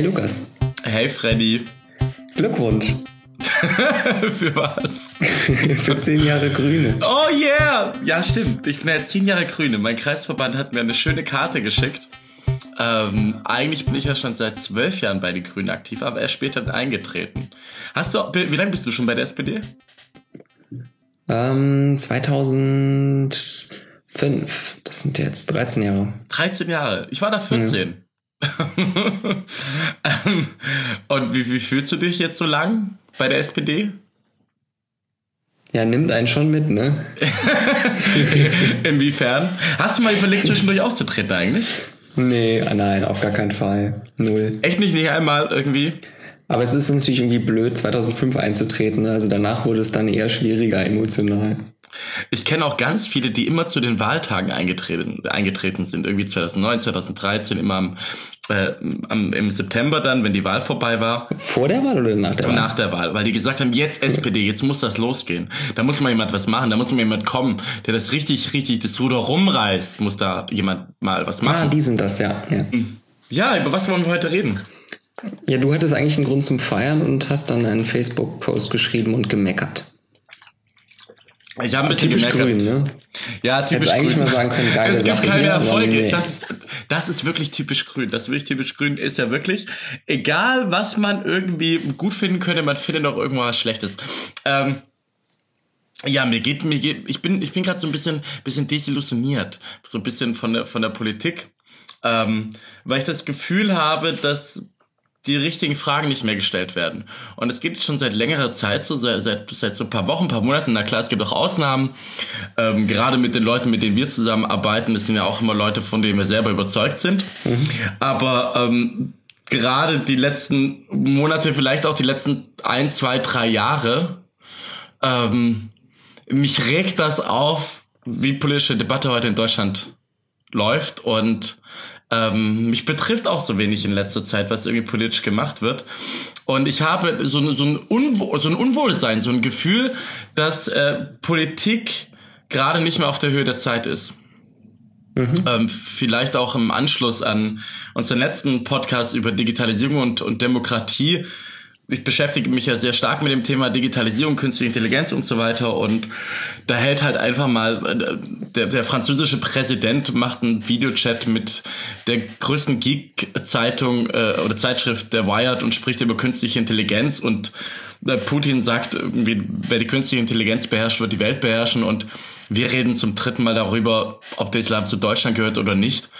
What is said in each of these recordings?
Hey Lukas. Hey Freddy. Glückwunsch. Für was? Für zehn Jahre Grüne. Oh yeah! Ja, stimmt. Ich bin ja zehn Jahre Grüne. Mein Kreisverband hat mir eine schöne Karte geschickt. Ähm, eigentlich bin ich ja schon seit zwölf Jahren bei den Grünen aktiv, aber erst später eingetreten. Hast du, wie lange bist du schon bei der SPD? Ähm, 2005. Das sind jetzt 13 Jahre. 13 Jahre. Ich war da 14. Ja. Und wie, wie fühlst du dich jetzt so lang bei der SPD? Ja, nimmt einen schon mit, ne? Inwiefern? Hast du mal überlegt, zwischendurch auszutreten eigentlich? Nee, nein, auf gar keinen Fall. Null. Echt nicht, nicht einmal irgendwie? Aber es ist natürlich irgendwie blöd, 2005 einzutreten. Ne? Also danach wurde es dann eher schwieriger emotional. Ich kenne auch ganz viele, die immer zu den Wahltagen eingetreten, eingetreten sind. Irgendwie 2009, 2013, immer am, äh, am, im September dann, wenn die Wahl vorbei war. Vor der Wahl oder nach der Wahl? Nach der Wahl, weil die gesagt haben, jetzt SPD, jetzt muss das losgehen. Da muss mal jemand was machen, da muss mal jemand kommen, der das richtig, richtig, das Ruder rumreißt, muss da jemand mal was machen. Ah, die sind das, ja. Ja, ja über was wollen wir heute reden? Ja, du hattest eigentlich einen Grund zum Feiern und hast dann einen Facebook-Post geschrieben und gemeckert. Ich habe ein bisschen typisch gemeckert. Grün, ne? Ja, typisch Hättest eigentlich mal sagen können, geile Es gibt Sache keine hier, Erfolge. nee. Das, ist, das ist wirklich typisch grün. Das wirklich typisch grün ist ja wirklich, egal was man irgendwie gut finden könnte, man findet doch irgendwo was Schlechtes. Ähm, ja, mir geht, mir geht, ich bin, ich bin gerade so ein bisschen, bisschen desillusioniert, so ein bisschen von der, von der Politik, ähm, weil ich das Gefühl habe, dass die richtigen Fragen nicht mehr gestellt werden. Und es geht schon seit längerer Zeit so, seit, seit, seit so ein paar Wochen, ein paar Monaten. Na klar, es gibt auch Ausnahmen. Ähm, gerade mit den Leuten, mit denen wir zusammenarbeiten, das sind ja auch immer Leute, von denen wir selber überzeugt sind. Mhm. Aber ähm, gerade die letzten Monate, vielleicht auch die letzten ein, zwei, drei Jahre, ähm, mich regt das auf, wie politische Debatte heute in Deutschland läuft und ähm, mich betrifft auch so wenig in letzter Zeit, was irgendwie politisch gemacht wird. Und ich habe so, so, ein, Unwohl, so ein Unwohlsein, so ein Gefühl, dass äh, Politik gerade nicht mehr auf der Höhe der Zeit ist. Mhm. Ähm, vielleicht auch im Anschluss an unseren letzten Podcast über Digitalisierung und, und Demokratie ich beschäftige mich ja sehr stark mit dem Thema Digitalisierung, künstliche Intelligenz und so weiter. Und da hält halt einfach mal, äh, der, der französische Präsident macht einen Videochat mit der größten Geek-Zeitung äh, oder Zeitschrift der Wired und spricht über künstliche Intelligenz. Und äh, Putin sagt irgendwie, wer die künstliche Intelligenz beherrscht, wird die Welt beherrschen. Und wir reden zum dritten Mal darüber, ob der Islam zu Deutschland gehört oder nicht.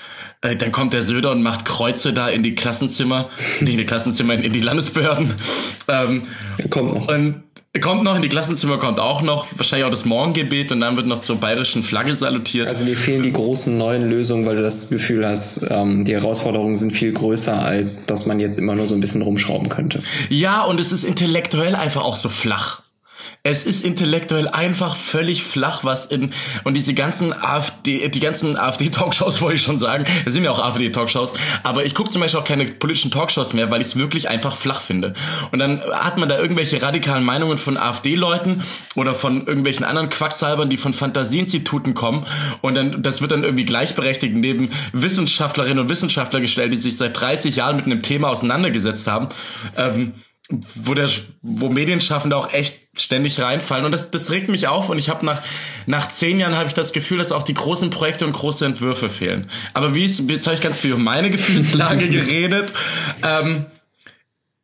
Äh, dann kommt der Söder und macht Kreuze da in die Klassenzimmer, nicht in die Klassenzimmer, in die Landesbehörden. Ähm, kommt noch. Und kommt noch in die Klassenzimmer, kommt auch noch, wahrscheinlich auch das Morgengebet und dann wird noch zur bayerischen Flagge salutiert. Also dir fehlen die großen neuen Lösungen, weil du das Gefühl hast, ähm, die Herausforderungen sind viel größer, als dass man jetzt immer nur so ein bisschen rumschrauben könnte. Ja, und es ist intellektuell einfach auch so flach. Es ist intellektuell einfach völlig flach, was in und diese ganzen AfD, die ganzen AfD-Talkshows wollte ich schon sagen, es sind ja auch AfD-Talkshows, aber ich gucke zum Beispiel auch keine politischen Talkshows mehr, weil ich es wirklich einfach flach finde. Und dann hat man da irgendwelche radikalen Meinungen von AfD-Leuten oder von irgendwelchen anderen Quacksalbern, die von Fantasieinstituten kommen und dann das wird dann irgendwie gleichberechtigt neben Wissenschaftlerinnen und Wissenschaftler gestellt, die sich seit 30 Jahren mit einem Thema auseinandergesetzt haben. Ähm, wo der wo Medienschaffende auch echt ständig reinfallen und das das regt mich auf und ich habe nach nach zehn Jahren habe ich das Gefühl, dass auch die großen Projekte und große Entwürfe fehlen. Aber wie ist, jetzt habe ich ganz viel um meine Gefühlslage geredet. Ähm,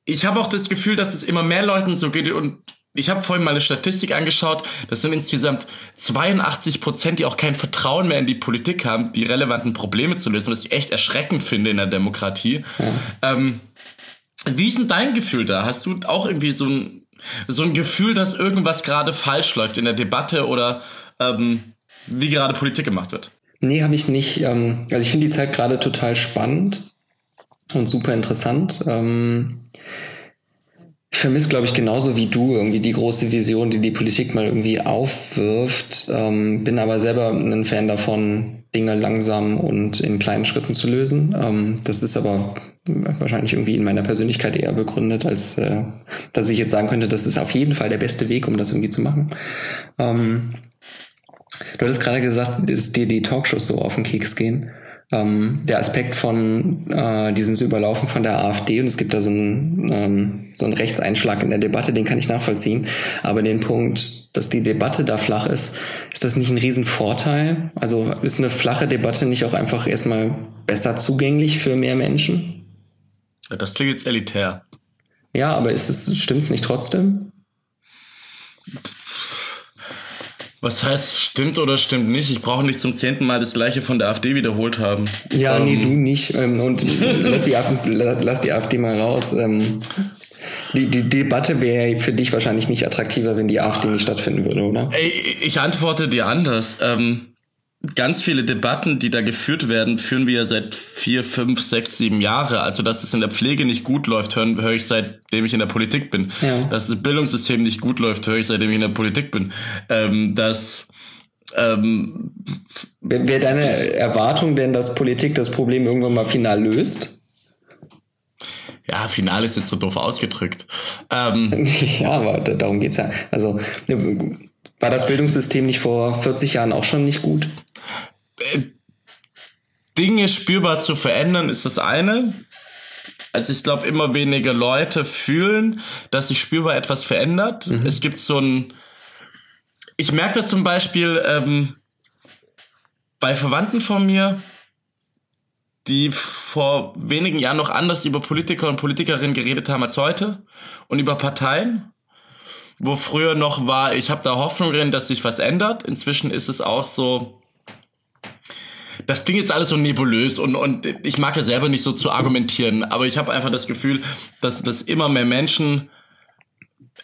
ich habe auch das Gefühl, dass es immer mehr Leuten so geht und ich habe vorhin mal eine Statistik angeschaut. Das sind insgesamt 82 Prozent, die auch kein Vertrauen mehr in die Politik haben, die relevanten Probleme zu lösen, was ich echt erschreckend finde in der Demokratie. Ja. Ähm, wie ist denn dein Gefühl da? Hast du auch irgendwie so ein, so ein Gefühl, dass irgendwas gerade falsch läuft in der Debatte oder ähm, wie gerade Politik gemacht wird? Nee, habe ich nicht. Ähm, also ich finde die Zeit gerade total spannend und super interessant. Ähm, ich vermisse, glaube ich, genauso wie du irgendwie die große Vision, die die Politik mal irgendwie aufwirft. Ähm, bin aber selber ein Fan davon, Dinge langsam und in kleinen Schritten zu lösen. Das ist aber wahrscheinlich irgendwie in meiner Persönlichkeit eher begründet, als äh, dass ich jetzt sagen könnte, das ist auf jeden Fall der beste Weg, um das irgendwie zu machen. Ähm, du hattest gerade gesagt, dass dir die Talkshows so auf den Keks gehen. ähm, der Aspekt von, äh, die sind so überlaufen von der AfD und es gibt da so einen, ähm, so einen Rechtseinschlag in der Debatte, den kann ich nachvollziehen. Aber den Punkt, dass die Debatte da flach ist, ist das nicht ein Riesenvorteil? Also ist eine flache Debatte nicht auch einfach erstmal besser zugänglich für mehr Menschen? Das klingt jetzt elitär. Ja, aber ist es, stimmt's nicht trotzdem? Was heißt stimmt oder stimmt nicht? Ich brauche nicht zum zehnten Mal das gleiche von der AfD wiederholt haben. Ja, ähm, nee, du nicht. Ähm, und lass, die AfD, lass die AfD mal raus. Ähm, die, die Debatte wäre für dich wahrscheinlich nicht attraktiver, wenn die AfD nicht stattfinden würde, oder? Ich antworte dir anders. Ähm, ganz viele Debatten, die da geführt werden, führen wir ja seit vier, fünf, sechs, sieben Jahre. Also, dass es in der Pflege nicht gut läuft, höre hör ich seitdem ich in der Politik bin. Ja. Dass das Bildungssystem nicht gut läuft, höre ich seitdem ich in der Politik bin. Ähm, dass ähm, Wäre deine das, Erwartung denn, dass Politik das Problem irgendwann mal final löst? Ja, final ist jetzt so doof ausgedrückt. Ähm, ja, aber darum geht's ja. Also war das Bildungssystem nicht vor 40 Jahren auch schon nicht gut? Äh, Dinge spürbar zu verändern ist das eine. Also ich glaube, immer weniger Leute fühlen, dass sich spürbar etwas verändert. Mhm. Es gibt so ein, ich merke das zum Beispiel ähm, bei Verwandten von mir, die vor wenigen Jahren noch anders über Politiker und Politikerinnen geredet haben als heute und über Parteien. Wo früher noch war, ich habe da Hoffnung drin, dass sich was ändert. Inzwischen ist es auch so, das Ding jetzt alles so nebulös und, und ich mag ja selber nicht so zu argumentieren, aber ich habe einfach das Gefühl, dass, dass immer mehr Menschen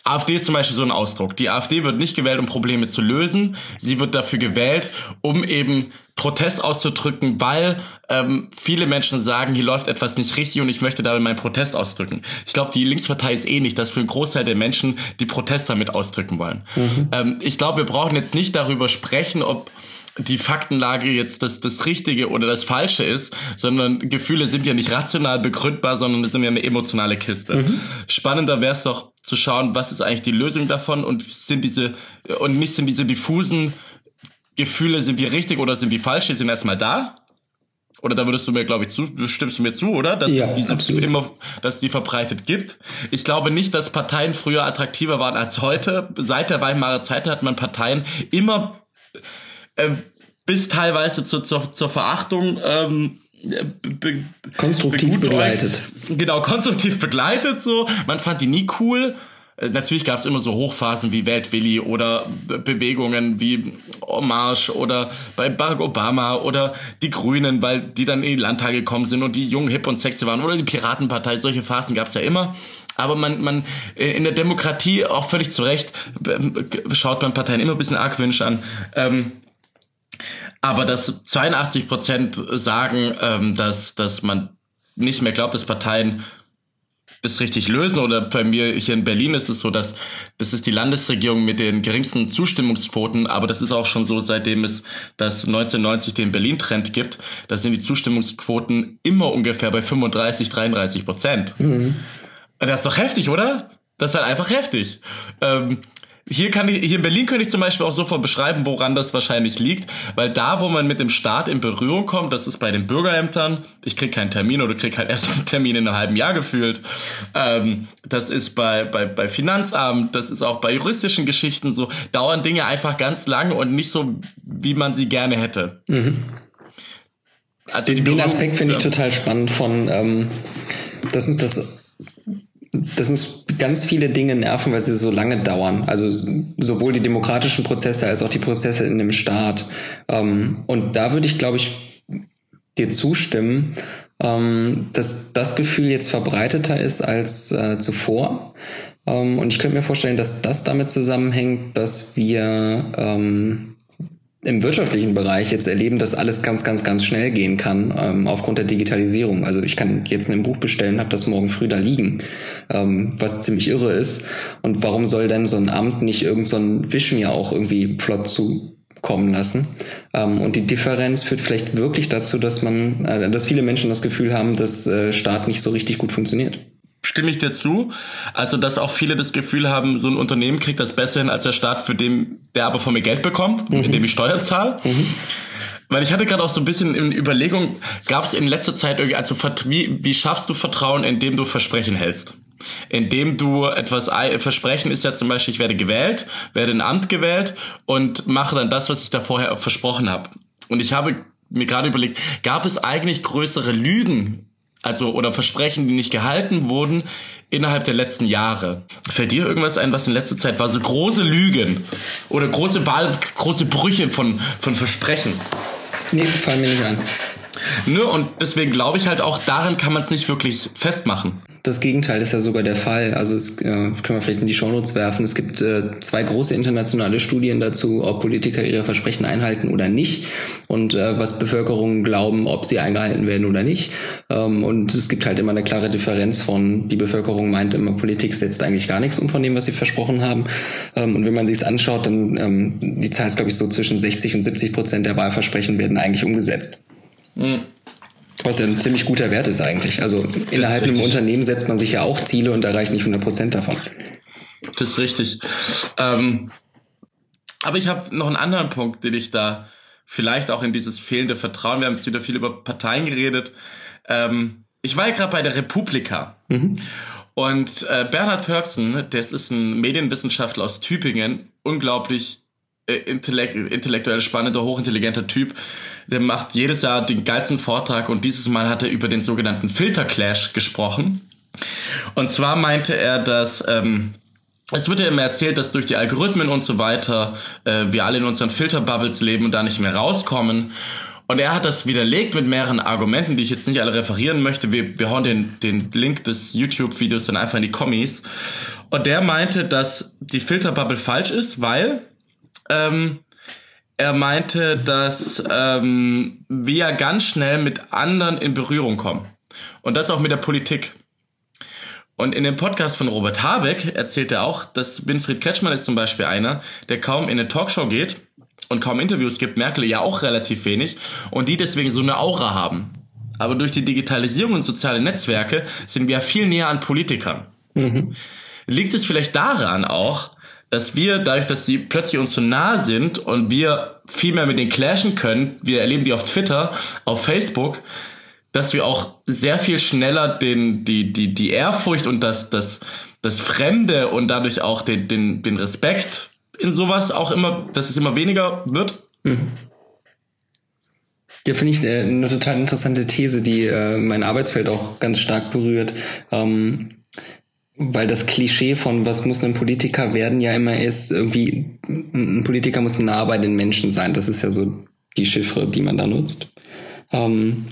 AfD ist zum Beispiel so ein Ausdruck. Die AfD wird nicht gewählt, um Probleme zu lösen. Sie wird dafür gewählt, um eben Protest auszudrücken, weil ähm, viele Menschen sagen, hier läuft etwas nicht richtig und ich möchte damit meinen Protest ausdrücken. Ich glaube, die Linkspartei ist ähnlich, dass für einen Großteil der Menschen die Protest damit ausdrücken wollen. Mhm. Ähm, ich glaube, wir brauchen jetzt nicht darüber sprechen, ob die Faktenlage jetzt das, das Richtige oder das Falsche ist, sondern Gefühle sind ja nicht rational begründbar, sondern es sind ja eine emotionale Kiste. Mhm. Spannender wäre es doch zu schauen, was ist eigentlich die Lösung davon und sind diese, und nicht sind diese diffusen Gefühle, sind die richtig oder sind die falsch, die sind erstmal da. Oder da würdest du mir, glaube ich, zu, stimmst du mir zu, oder? Dass ja, es diese absolut. immer, dass es die verbreitet gibt. Ich glaube nicht, dass Parteien früher attraktiver waren als heute. Seit der Weimarer Zeit hat man Parteien immer äh, bis teilweise zur, zur, zur Verachtung ähm, be, konstruktiv begleitet. Genau, konstruktiv begleitet so. Man fand die nie cool. Äh, natürlich gab es immer so Hochphasen wie Weltwilli oder Bewegungen wie Marsch oder bei Barack Obama oder die Grünen, weil die dann in die Landtage gekommen sind und die jungen, hip und sexy waren oder die Piratenpartei. Solche Phasen gab es ja immer. Aber man, man äh, in der Demokratie auch völlig zu Recht schaut man Parteien immer ein bisschen argwöhnisch an. Ähm, aber dass 82 Prozent sagen, ähm, dass, dass man nicht mehr glaubt, dass Parteien das richtig lösen oder bei mir hier in Berlin ist es so, dass das ist die Landesregierung mit den geringsten Zustimmungsquoten, aber das ist auch schon so, seitdem es das 1990 den Berlin-Trend gibt, da sind die Zustimmungsquoten immer ungefähr bei 35, 33 Prozent. Mhm. Das ist doch heftig, oder? Das ist halt einfach heftig. Ähm, hier kann ich, hier in Berlin könnte ich zum Beispiel auch sofort beschreiben, woran das wahrscheinlich liegt, weil da, wo man mit dem Staat in Berührung kommt, das ist bei den Bürgerämtern, ich krieg keinen Termin oder krieg halt erst einen Termin in einem halben Jahr gefühlt. Ähm, das ist bei, bei, bei Finanzamt, das ist auch bei juristischen Geschichten so, dauern Dinge einfach ganz lang und nicht so, wie man sie gerne hätte. Mhm. Also den, den Aspekt finde ich total spannend von, ähm, das ist das das sind ganz viele Dinge nerven, weil sie so lange dauern. Also sowohl die demokratischen Prozesse als auch die Prozesse in dem Staat. Ähm, und da würde ich, glaube ich, dir zustimmen, ähm, dass das Gefühl jetzt verbreiteter ist als äh, zuvor. Ähm, und ich könnte mir vorstellen, dass das damit zusammenhängt, dass wir im wirtschaftlichen Bereich jetzt erleben, dass alles ganz, ganz, ganz schnell gehen kann ähm, aufgrund der Digitalisierung. Also ich kann jetzt ein Buch bestellen, habe das morgen früh da liegen, ähm, was ziemlich irre ist. Und warum soll denn so ein Amt nicht irgend so ein Wisch mir auch irgendwie flott zukommen lassen? Ähm, und die Differenz führt vielleicht wirklich dazu, dass man, äh, dass viele Menschen das Gefühl haben, dass äh, Staat nicht so richtig gut funktioniert stimme ich dir zu. Also, dass auch viele das Gefühl haben, so ein Unternehmen kriegt das besser hin als der Staat, für den der aber von mir Geld bekommt, mhm. indem ich Steuern zahle. Mhm. weil ich hatte gerade auch so ein bisschen in Überlegung, gab es in letzter Zeit irgendwie, also wie, wie schaffst du Vertrauen, indem du Versprechen hältst? Indem du etwas, Versprechen ist ja zum Beispiel, ich werde gewählt, werde ein Amt gewählt und mache dann das, was ich da vorher versprochen habe. Und ich habe mir gerade überlegt, gab es eigentlich größere Lügen, also oder Versprechen, die nicht gehalten wurden innerhalb der letzten Jahre? Fällt dir irgendwas ein, was in letzter Zeit war? So große Lügen oder große Wahl, große Brüche von, von Versprechen? Nee, fallen mir nicht ein. Ne, und deswegen glaube ich halt auch, daran kann man es nicht wirklich festmachen. Das Gegenteil ist ja sogar der Fall. Also es äh, können wir vielleicht in die Shownotes werfen. Es gibt äh, zwei große internationale Studien dazu, ob Politiker ihre Versprechen einhalten oder nicht und äh, was Bevölkerungen glauben, ob sie eingehalten werden oder nicht. Ähm, und es gibt halt immer eine klare Differenz von, die Bevölkerung meint immer, Politik setzt eigentlich gar nichts um von dem, was sie versprochen haben. Ähm, und wenn man sich es anschaut, dann ähm, die Zahl ist, glaube ich, so zwischen 60 und 70 Prozent der Wahlversprechen werden eigentlich umgesetzt. Mhm. Was ja ein ziemlich guter Wert ist eigentlich. Also innerhalb einem Unternehmen setzt man sich ja auch Ziele und erreicht nicht 100 Prozent davon. Das ist richtig. Ähm, aber ich habe noch einen anderen Punkt, den ich da vielleicht auch in dieses fehlende Vertrauen, wir haben jetzt wieder viel über Parteien geredet. Ähm, ich war ja gerade bei der Republika. Mhm. Und äh, Bernhard Pörksen, das ist ein Medienwissenschaftler aus Tübingen, unglaublich intellekt, intellektuell spannender, hochintelligenter Typ. Der macht jedes Jahr den geilsten Vortrag und dieses Mal hat er über den sogenannten Filterclash gesprochen. Und zwar meinte er, dass ähm, es wird ja immer erzählt, dass durch die Algorithmen und so weiter äh, wir alle in unseren Filterbubbles leben und da nicht mehr rauskommen. Und er hat das widerlegt mit mehreren Argumenten, die ich jetzt nicht alle referieren möchte. Wir, wir hauen den, den Link des YouTube-Videos dann einfach in die Kommis. Und der meinte, dass die Filterbubble falsch ist, weil ähm, er meinte, dass ähm, wir ganz schnell mit anderen in Berührung kommen. Und das auch mit der Politik. Und in dem Podcast von Robert Habeck erzählt er auch, dass Winfried Kretschmann ist zum Beispiel einer, der kaum in eine Talkshow geht und kaum Interviews gibt, Merkel ja auch relativ wenig und die deswegen so eine Aura haben. Aber durch die Digitalisierung und soziale Netzwerke sind wir viel näher an Politikern. Mhm. Liegt es vielleicht daran auch, dass wir, dadurch, dass sie plötzlich uns so nah sind und wir viel mehr mit denen clashen können, wir erleben die auf Twitter, auf Facebook, dass wir auch sehr viel schneller den, die, die, die Ehrfurcht und das, das, das Fremde und dadurch auch den, den, den Respekt in sowas auch immer, dass es immer weniger wird. Mhm. Ja, finde ich äh, eine total interessante These, die äh, mein Arbeitsfeld auch ganz stark berührt. Ähm, weil das Klischee von was muss ein Politiker werden ja immer ist, irgendwie, ein Politiker muss nah bei den Menschen sein. Das ist ja so die Chiffre, die man da nutzt. Ähm,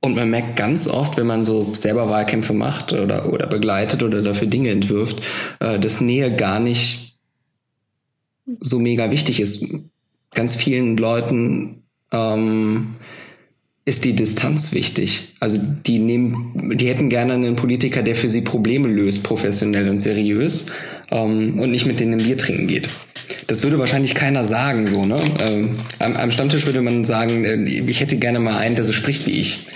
und man merkt ganz oft, wenn man so selber Wahlkämpfe macht oder, oder begleitet oder dafür Dinge entwirft, äh, dass Nähe gar nicht so mega wichtig ist. Ganz vielen Leuten ähm, ist die Distanz wichtig. Also die nehmen, die hätten gerne einen Politiker, der für sie Probleme löst, professionell und seriös ähm, und nicht mit denen ein Bier trinken geht. Das würde wahrscheinlich keiner sagen, so ne. Ähm, am, am, Stammtisch würde man sagen, äh, ich hätte gerne mal einen, der so spricht wie ich.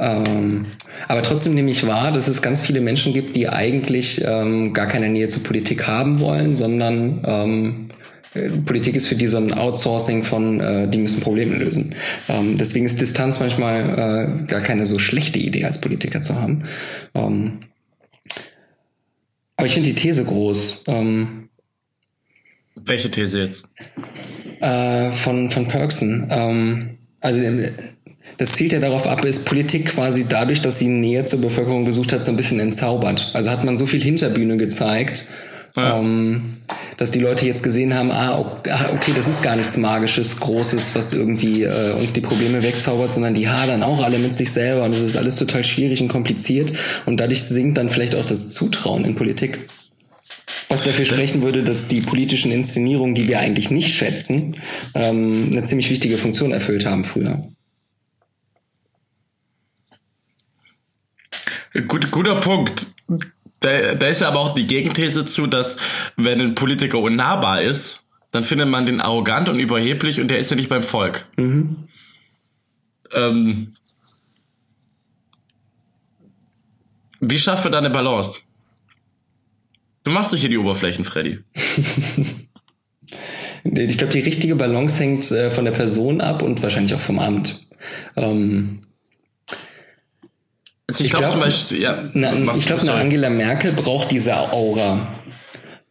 Ähm, aber trotzdem nehme ich wahr, dass es ganz viele Menschen gibt, die eigentlich ähm, gar keine Nähe zur Politik haben wollen, sondern ähm, äh, Politik ist für die so ein Outsourcing von, äh, die müssen Probleme lösen. Ähm, deswegen ist Distanz manchmal äh, gar keine so schlechte Idee, als Politiker zu haben. Ähm, aber ich finde die These groß. Ähm, Welche These jetzt? Äh, von, von Perksen. Ähm, also äh, das zielt ja darauf ab, ist Politik quasi dadurch, dass sie Nähe zur Bevölkerung gesucht hat, so ein bisschen entzaubert. Also hat man so viel Hinterbühne gezeigt, ja. ähm, dass die Leute jetzt gesehen haben, ah, okay, das ist gar nichts Magisches, Großes, was irgendwie äh, uns die Probleme wegzaubert, sondern die hadern auch alle mit sich selber und es ist alles total schwierig und kompliziert und dadurch sinkt dann vielleicht auch das Zutrauen in Politik. Was dafür sprechen würde, dass die politischen Inszenierungen, die wir eigentlich nicht schätzen, ähm, eine ziemlich wichtige Funktion erfüllt haben früher. Gut, guter Punkt. Da, da ist ja aber auch die Gegenthese zu, dass wenn ein Politiker unnahbar ist, dann findet man den arrogant und überheblich und der ist ja nicht beim Volk. Mhm. Ähm, wie schaffen wir da eine Balance? Du machst doch hier die Oberflächen, Freddy. ich glaube, die richtige Balance hängt äh, von der Person ab und wahrscheinlich auch vom Amt. Ähm, also ich, ich glaube glaub, zum Beispiel, ja. Na, ich glaube, eine Angela Merkel braucht diese Aura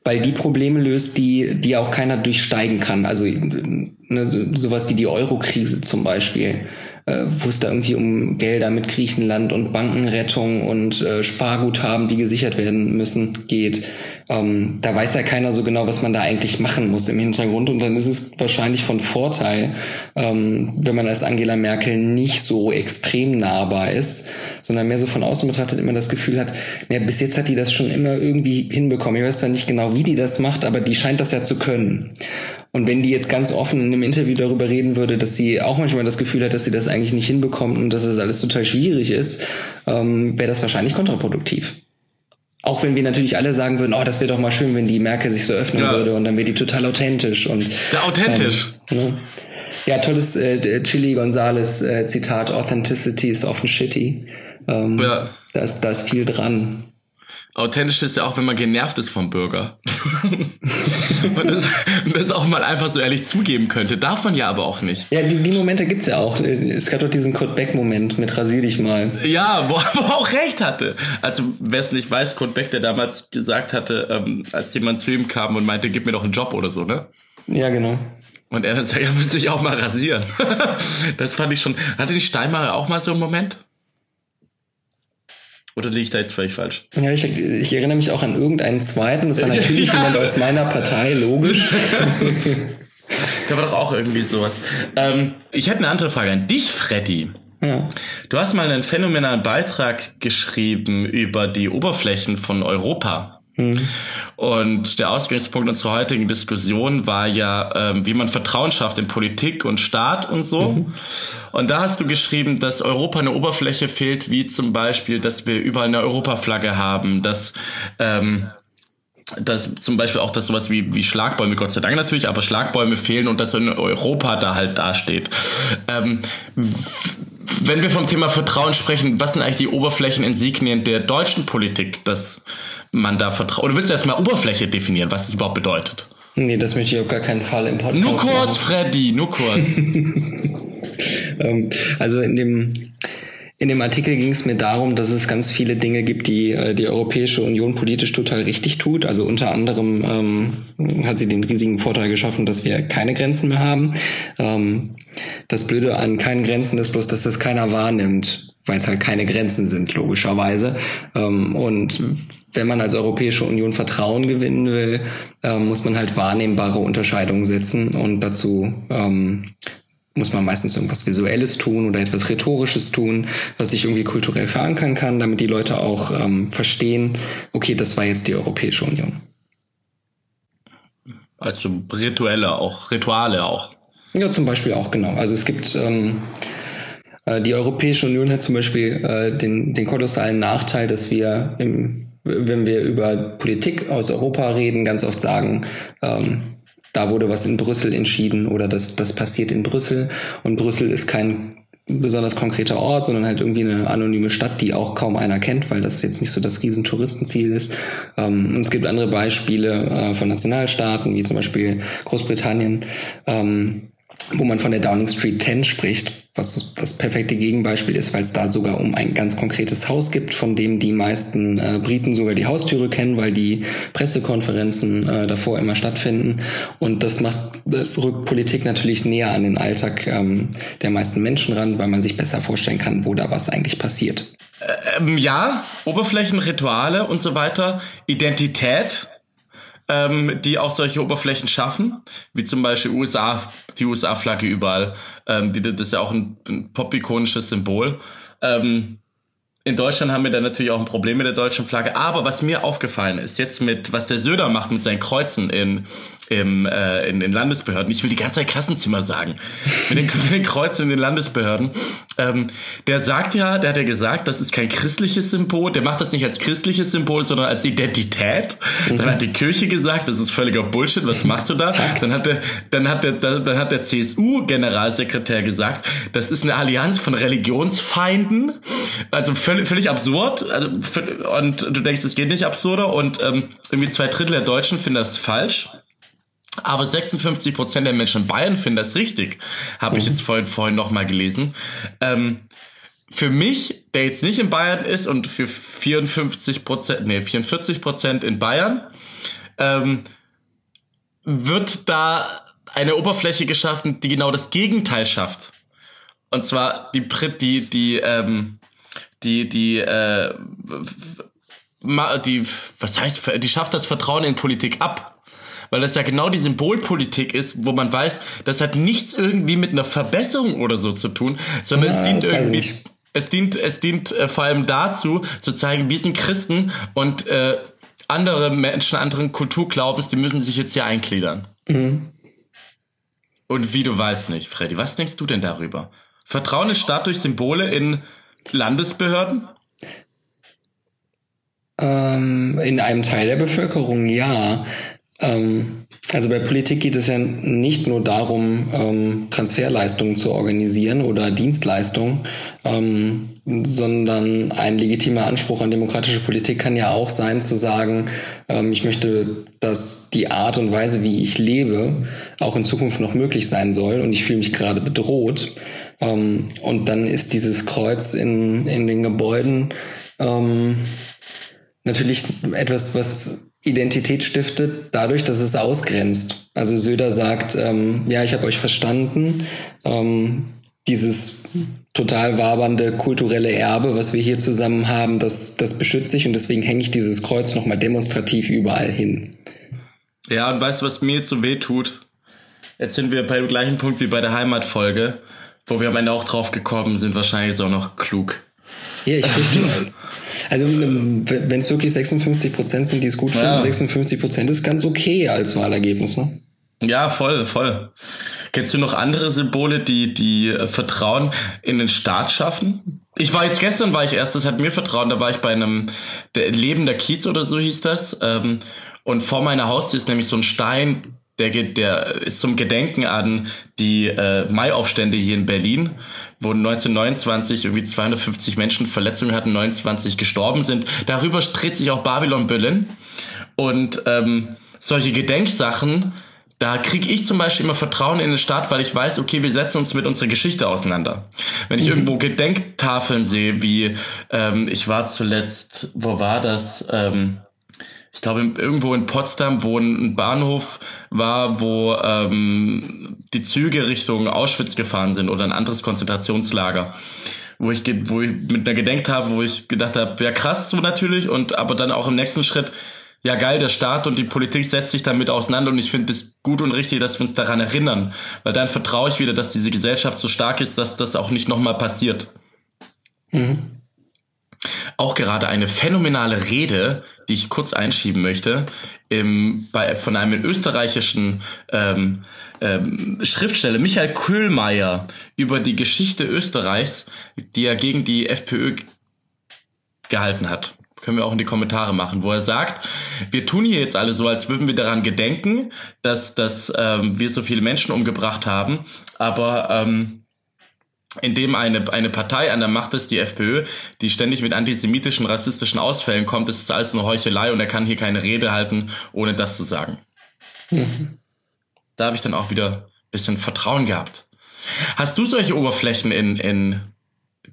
weil die Probleme löst, die, die auch keiner durchsteigen kann. Also ne, so, sowas wie die Euro-Krise zum Beispiel äh, wo es da irgendwie um Gelder mit Griechenland und Bankenrettung und äh, Sparguthaben, die gesichert werden müssen, geht. Ähm, da weiß ja keiner so genau, was man da eigentlich machen muss im Hintergrund. Und dann ist es wahrscheinlich von Vorteil, ähm, wenn man als Angela Merkel nicht so extrem nahbar ist, sondern mehr so von außen betrachtet immer das Gefühl hat, ja, bis jetzt hat die das schon immer irgendwie hinbekommen. Ich weiß zwar nicht genau, wie die das macht, aber die scheint das ja zu können. Und wenn die jetzt ganz offen in einem Interview darüber reden würde, dass sie auch manchmal das Gefühl hat, dass sie das eigentlich nicht hinbekommt und dass das alles total schwierig ist, ähm, wäre das wahrscheinlich kontraproduktiv. Auch wenn wir natürlich alle sagen würden, oh, das wäre doch mal schön, wenn die Merkel sich so öffnen ja. würde und dann wäre die total authentisch und ja, authentisch. Ähm, ne? Ja, tolles äh, Chili Gonzales äh, Zitat: Authenticity is often shitty. Ähm, ja. da, ist, da ist viel dran. Authentisch ist ja auch, wenn man genervt ist vom Bürger. und das, das, auch mal einfach so ehrlich zugeben könnte. Darf man ja aber auch nicht. Ja, die, die Momente gibt's ja auch. Es gab doch diesen Kurt Beck-Moment mit Rasier dich mal. Ja, wo, wo er auch recht hatte. Also, wer es nicht weiß, Kurt Beck, der damals gesagt hatte, ähm, als jemand zu ihm kam und meinte, gib mir doch einen Job oder so, ne? Ja, genau. Und er dann sagt, ja, müsste ich auch mal rasieren. das fand ich schon. Hatte die Steinmeier auch mal so einen Moment? Oder liege ich da jetzt völlig falsch? Ja, ich, ich erinnere mich auch an irgendeinen zweiten. Das war natürlich ja. jemand aus meiner Partei, logisch. da war doch auch irgendwie sowas. Ähm, ich hätte eine andere Frage an dich, Freddy. Ja. Du hast mal einen phänomenalen Beitrag geschrieben über die Oberflächen von Europa. Mhm. Und der Ausgangspunkt unserer heutigen Diskussion war ja, ähm, wie man Vertrauen schafft in Politik und Staat und so. Mhm. Und da hast du geschrieben, dass Europa eine Oberfläche fehlt, wie zum Beispiel, dass wir überall eine Europaflagge haben, dass ähm, dass zum Beispiel auch das sowas wie, wie Schlagbäume, Gott sei Dank natürlich, aber Schlagbäume fehlen und dass in Europa da halt dasteht. Ähm, wenn wir vom Thema Vertrauen sprechen, was sind eigentlich die Oberflächeninsignien der deutschen Politik, dass man da vertraut? Oder willst du erstmal Oberfläche definieren, was das überhaupt bedeutet? Nee, das möchte ich auf gar keinen Fall im Podcast Nur kurz, machen. Freddy, nur kurz. Ähm, also in dem in dem Artikel ging es mir darum, dass es ganz viele Dinge gibt, die äh, die Europäische Union politisch total richtig tut. Also unter anderem ähm, hat sie den riesigen Vorteil geschaffen, dass wir keine Grenzen mehr haben. Ähm, das Blöde an keinen Grenzen ist bloß, dass das keiner wahrnimmt, weil es halt keine Grenzen sind, logischerweise. Ähm, und wenn man als Europäische Union Vertrauen gewinnen will, äh, muss man halt wahrnehmbare Unterscheidungen setzen und dazu ähm, muss man meistens irgendwas Visuelles tun oder etwas Rhetorisches tun, was sich irgendwie kulturell verankern kann, damit die Leute auch ähm, verstehen, okay, das war jetzt die Europäische Union. Also rituelle auch, Rituale auch. Ja, zum Beispiel auch, genau. Also es gibt ähm, äh, die Europäische Union hat zum Beispiel äh, den, den kolossalen Nachteil, dass wir im, wenn wir über Politik aus Europa reden, ganz oft sagen, ähm, da wurde was in Brüssel entschieden oder das, das passiert in Brüssel. Und Brüssel ist kein besonders konkreter Ort, sondern halt irgendwie eine anonyme Stadt, die auch kaum einer kennt, weil das jetzt nicht so das Riesentouristenziel ist. Ähm, und es gibt andere Beispiele äh, von Nationalstaaten, wie zum Beispiel Großbritannien, ähm, wo man von der Downing Street 10 spricht, was das perfekte Gegenbeispiel ist, weil es da sogar um ein ganz konkretes Haus gibt, von dem die meisten äh, Briten sogar die Haustüre kennen, weil die Pressekonferenzen äh, davor immer stattfinden. Und das macht äh, rückt Politik natürlich näher an den Alltag ähm, der meisten Menschen ran, weil man sich besser vorstellen kann, wo da was eigentlich passiert. Ähm, ja, Oberflächenrituale und so weiter, Identität ähm, die auch solche Oberflächen schaffen, wie zum Beispiel USA, die USA-Flagge überall. Ähm, die, das ist ja auch ein, ein pop-ikonisches Symbol. Ähm, in Deutschland haben wir da natürlich auch ein Problem mit der deutschen Flagge. Aber was mir aufgefallen ist, jetzt mit, was der Söder macht mit seinen Kreuzen in, im, äh, in den Landesbehörden. Ich will die ganze Zeit Klassenzimmer sagen. mit, den, mit den Kreuzen in den Landesbehörden. Ähm, der sagt ja, der hat ja gesagt, das ist kein christliches Symbol. Der macht das nicht als christliches Symbol, sondern als Identität. Mhm. Dann hat die Kirche gesagt, das ist völliger Bullshit. Was machst du da? Dann hat der, dann hat der, dann hat der CSU-Generalsekretär gesagt, das ist eine Allianz von Religionsfeinden. Also völlig, völlig absurd. Also, und du denkst, es geht nicht absurder. Und ähm, irgendwie zwei Drittel der Deutschen finden das falsch. Aber 56 Prozent der Menschen in Bayern finden das richtig. Habe ich jetzt vorhin, vorhin nochmal gelesen. Ähm, für mich, der jetzt nicht in Bayern ist und für 54 Prozent, nee, 44 Prozent in Bayern, ähm, wird da eine Oberfläche geschaffen, die genau das Gegenteil schafft. Und zwar die die die ähm, die die äh, die was heißt die schafft das Vertrauen in Politik ab. Weil das ja genau die Symbolpolitik ist, wo man weiß, das hat nichts irgendwie mit einer Verbesserung oder so zu tun, sondern ja, es dient irgendwie es dient es dient äh, vor allem dazu zu zeigen, wir sind Christen und äh, andere Menschen anderen Kulturglaubens, die müssen sich jetzt hier eingliedern. Mhm. Und wie du weißt nicht, Freddy, was denkst du denn darüber? Vertrauen ist Staat durch Symbole in Landesbehörden? Ähm, in einem Teil der Bevölkerung ja. Ähm, also bei Politik geht es ja nicht nur darum, ähm, Transferleistungen zu organisieren oder Dienstleistungen, ähm, sondern ein legitimer Anspruch an demokratische Politik kann ja auch sein zu sagen, ich möchte, dass die Art und Weise, wie ich lebe, auch in Zukunft noch möglich sein soll und ich fühle mich gerade bedroht. Und dann ist dieses Kreuz in, in den Gebäuden natürlich etwas, was Identität stiftet, dadurch, dass es ausgrenzt. Also Söder sagt, ähm, ja, ich habe euch verstanden. Ähm, dieses total wabernde kulturelle Erbe, was wir hier zusammen haben, das, das beschütze ich und deswegen hänge ich dieses Kreuz nochmal demonstrativ überall hin. Ja, und weißt du, was mir jetzt so weh tut? Jetzt sind wir beim gleichen Punkt wie bei der Heimatfolge, wo wir am Ende auch drauf gekommen sind, wahrscheinlich ist auch noch klug. Ja, ich finde Also ähm, wenn es wirklich 56 Prozent sind, die es gut finden, ja. 56 Prozent ist ganz okay als Wahlergebnis, ne? Ja, voll, voll. Kennst du noch andere Symbole, die, die äh, Vertrauen in den Staat schaffen? Ich war jetzt gestern, war ich erst, das hat mir Vertrauen, da war ich bei einem der lebender Kiez oder so hieß das. Ähm, und vor meiner Haustür ist nämlich so ein Stein, der, geht, der ist zum Gedenken an die äh, Maiaufstände hier in Berlin, wo 1929 irgendwie 250 Menschen Verletzungen hatten, 29 gestorben sind. Darüber dreht sich auch Babylon Berlin. Und ähm, solche Gedenksachen da kriege ich zum Beispiel immer Vertrauen in den Staat, weil ich weiß, okay, wir setzen uns mit unserer Geschichte auseinander. Wenn ich mhm. irgendwo Gedenktafeln sehe, wie ähm, ich war zuletzt, wo war das? Ähm, ich glaube irgendwo in Potsdam, wo ein Bahnhof war, wo ähm, die Züge Richtung Auschwitz gefahren sind oder ein anderes Konzentrationslager wo ich, wo ich mit einer Gedenktafel, wo ich gedacht habe, ja krass so natürlich und aber dann auch im nächsten Schritt ja geil, der Staat und die Politik setzt sich damit auseinander und ich finde es gut und richtig, dass wir uns daran erinnern, weil dann vertraue ich wieder, dass diese Gesellschaft so stark ist, dass das auch nicht nochmal passiert. Mhm. Auch gerade eine phänomenale Rede, die ich kurz einschieben möchte, im, bei, von einem österreichischen ähm, ähm, Schriftsteller Michael Köhlmeier über die Geschichte Österreichs, die er gegen die FPÖ gehalten hat. Können wir auch in die Kommentare machen, wo er sagt, wir tun hier jetzt alle so, als würden wir daran gedenken, dass, dass ähm, wir so viele Menschen umgebracht haben, aber ähm, indem eine, eine Partei an der Macht ist, die FPÖ, die ständig mit antisemitischen, rassistischen Ausfällen kommt, ist es alles nur Heuchelei und er kann hier keine Rede halten, ohne das zu sagen. Da habe ich dann auch wieder bisschen Vertrauen gehabt. Hast du solche Oberflächen in, in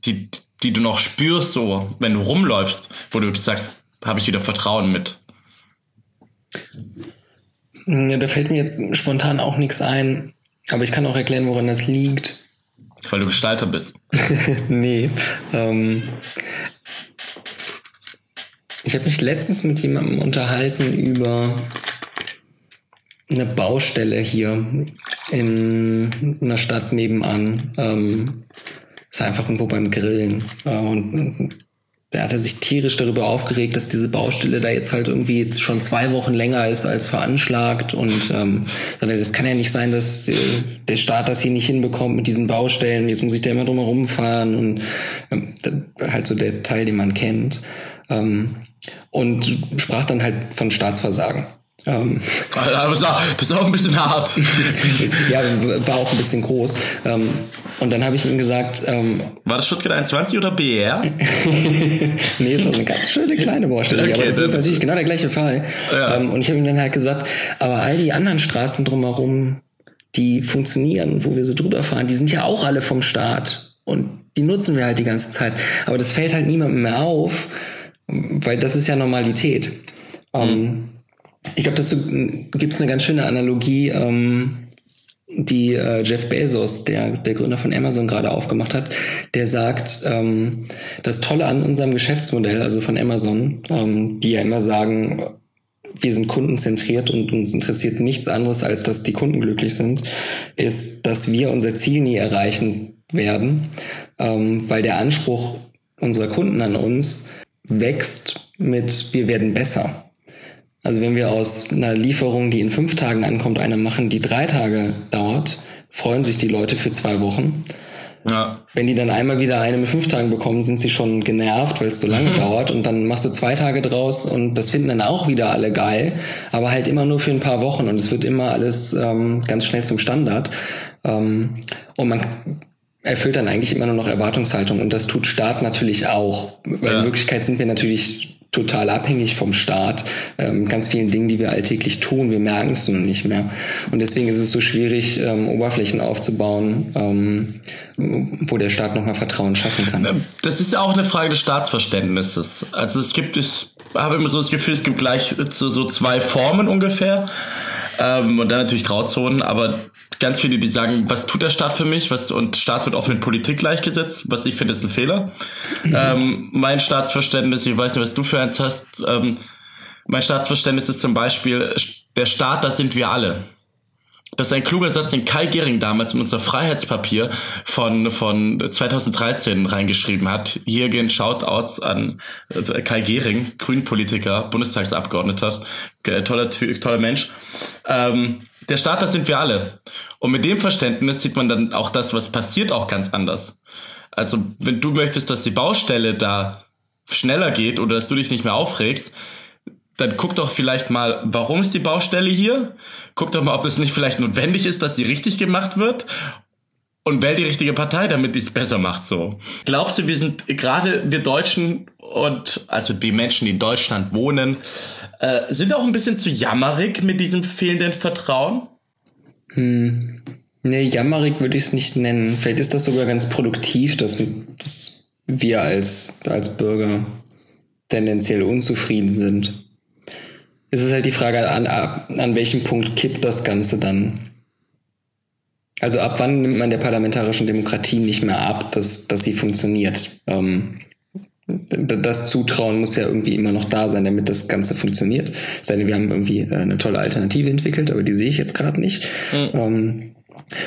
die, die du noch spürst, so, wenn du rumläufst, wo du sagst, habe ich wieder Vertrauen mit? Ja, da fällt mir jetzt spontan auch nichts ein, aber ich kann auch erklären, woran das liegt. Weil du Gestalter bist. nee. Ähm, ich habe mich letztens mit jemandem unterhalten über eine Baustelle hier in einer Stadt nebenan. Ähm, ist einfach irgendwo beim Grillen. Und der hatte sich tierisch darüber aufgeregt, dass diese Baustelle da jetzt halt irgendwie schon zwei Wochen länger ist als veranschlagt. Und ähm, das kann ja nicht sein, dass der Staat das hier nicht hinbekommt mit diesen Baustellen. Jetzt muss ich da immer drum herum fahren und ähm, halt so der Teil, den man kennt. Ähm, und sprach dann halt von Staatsversagen. Ähm, das, ist auch, ein bisschen hart. ja, war auch ein bisschen groß. Ähm, und dann habe ich ihm gesagt. Ähm, war das Stuttgart 21 oder BR? nee, es war eine ganz schöne kleine Baustelle. Okay, aber das ist natürlich genau der gleiche Fall. Ja. Ähm, und ich habe ihm dann halt gesagt, aber all die anderen Straßen drumherum, die funktionieren, wo wir so drüber fahren, die sind ja auch alle vom Staat. Und die nutzen wir halt die ganze Zeit. Aber das fällt halt niemandem mehr auf, weil das ist ja Normalität. Ähm, mhm. Ich glaube, dazu gibt es eine ganz schöne Analogie, ähm, die äh, Jeff Bezos, der, der Gründer von Amazon, gerade aufgemacht hat. Der sagt, ähm, das Tolle an unserem Geschäftsmodell, also von Amazon, ähm, die ja immer sagen, wir sind kundenzentriert und uns interessiert nichts anderes, als dass die Kunden glücklich sind, ist, dass wir unser Ziel nie erreichen werden, ähm, weil der Anspruch unserer Kunden an uns wächst mit wir werden besser. Also wenn wir aus einer Lieferung, die in fünf Tagen ankommt, eine machen, die drei Tage dauert, freuen sich die Leute für zwei Wochen. Ja. Wenn die dann einmal wieder eine mit fünf Tagen bekommen, sind sie schon genervt, weil es so lange dauert. Und dann machst du zwei Tage draus und das finden dann auch wieder alle geil, aber halt immer nur für ein paar Wochen und es wird immer alles ähm, ganz schnell zum Standard. Ähm, und man erfüllt dann eigentlich immer nur noch Erwartungshaltung und das tut Staat natürlich auch. Weil ja. in Wirklichkeit sind wir natürlich total abhängig vom Staat. Ähm, ganz vielen Dingen, die wir alltäglich tun, wir merken es nun nicht mehr. Und deswegen ist es so schwierig, ähm, Oberflächen aufzubauen, ähm, wo der Staat nochmal Vertrauen schaffen kann. Ähm, das ist ja auch eine Frage des Staatsverständnisses. Also es gibt, ich habe immer so das Gefühl, es gibt gleich so, so zwei Formen ungefähr. Ähm, und dann natürlich Grauzonen, aber ganz viele, die sagen, was tut der Staat für mich? Was, und Staat wird oft mit Politik gleichgesetzt, was ich finde, ist ein Fehler. Mhm. Ähm, mein Staatsverständnis, ich weiß nicht, was du für eins hast, ähm, mein Staatsverständnis ist zum Beispiel, der Staat, das sind wir alle. Das ist ein kluger Satz, den Kai Gehring damals in unser Freiheitspapier von, von 2013 reingeschrieben hat. Hier gehen Shoutouts an äh, Kai Gehring, Grünpolitiker, Bundestagsabgeordneter, toller, toller Mensch. Ähm, der Staat, das sind wir alle. Und mit dem Verständnis sieht man dann auch das, was passiert, auch ganz anders. Also, wenn du möchtest, dass die Baustelle da schneller geht oder dass du dich nicht mehr aufregst, dann guck doch vielleicht mal, warum ist die Baustelle hier? Guck doch mal, ob das nicht vielleicht notwendig ist, dass sie richtig gemacht wird und wähl die richtige Partei, damit die es besser macht so. Glaubst du, wir sind gerade wir Deutschen und also die Menschen, die in Deutschland wohnen, äh, sind auch ein bisschen zu jammerig mit diesem fehlenden Vertrauen? Hm. Nee, jammerig würde ich es nicht nennen. Vielleicht ist das sogar ganz produktiv, dass, dass wir als, als Bürger tendenziell unzufrieden sind. Es ist halt die Frage, an, an welchem Punkt kippt das Ganze dann? Also ab wann nimmt man der parlamentarischen Demokratie nicht mehr ab, dass, dass sie funktioniert? Ähm, das Zutrauen muss ja irgendwie immer noch da sein, damit das Ganze funktioniert. Sei denn, wir haben irgendwie äh, eine tolle Alternative entwickelt, aber die sehe ich jetzt gerade nicht. Mhm. Ähm,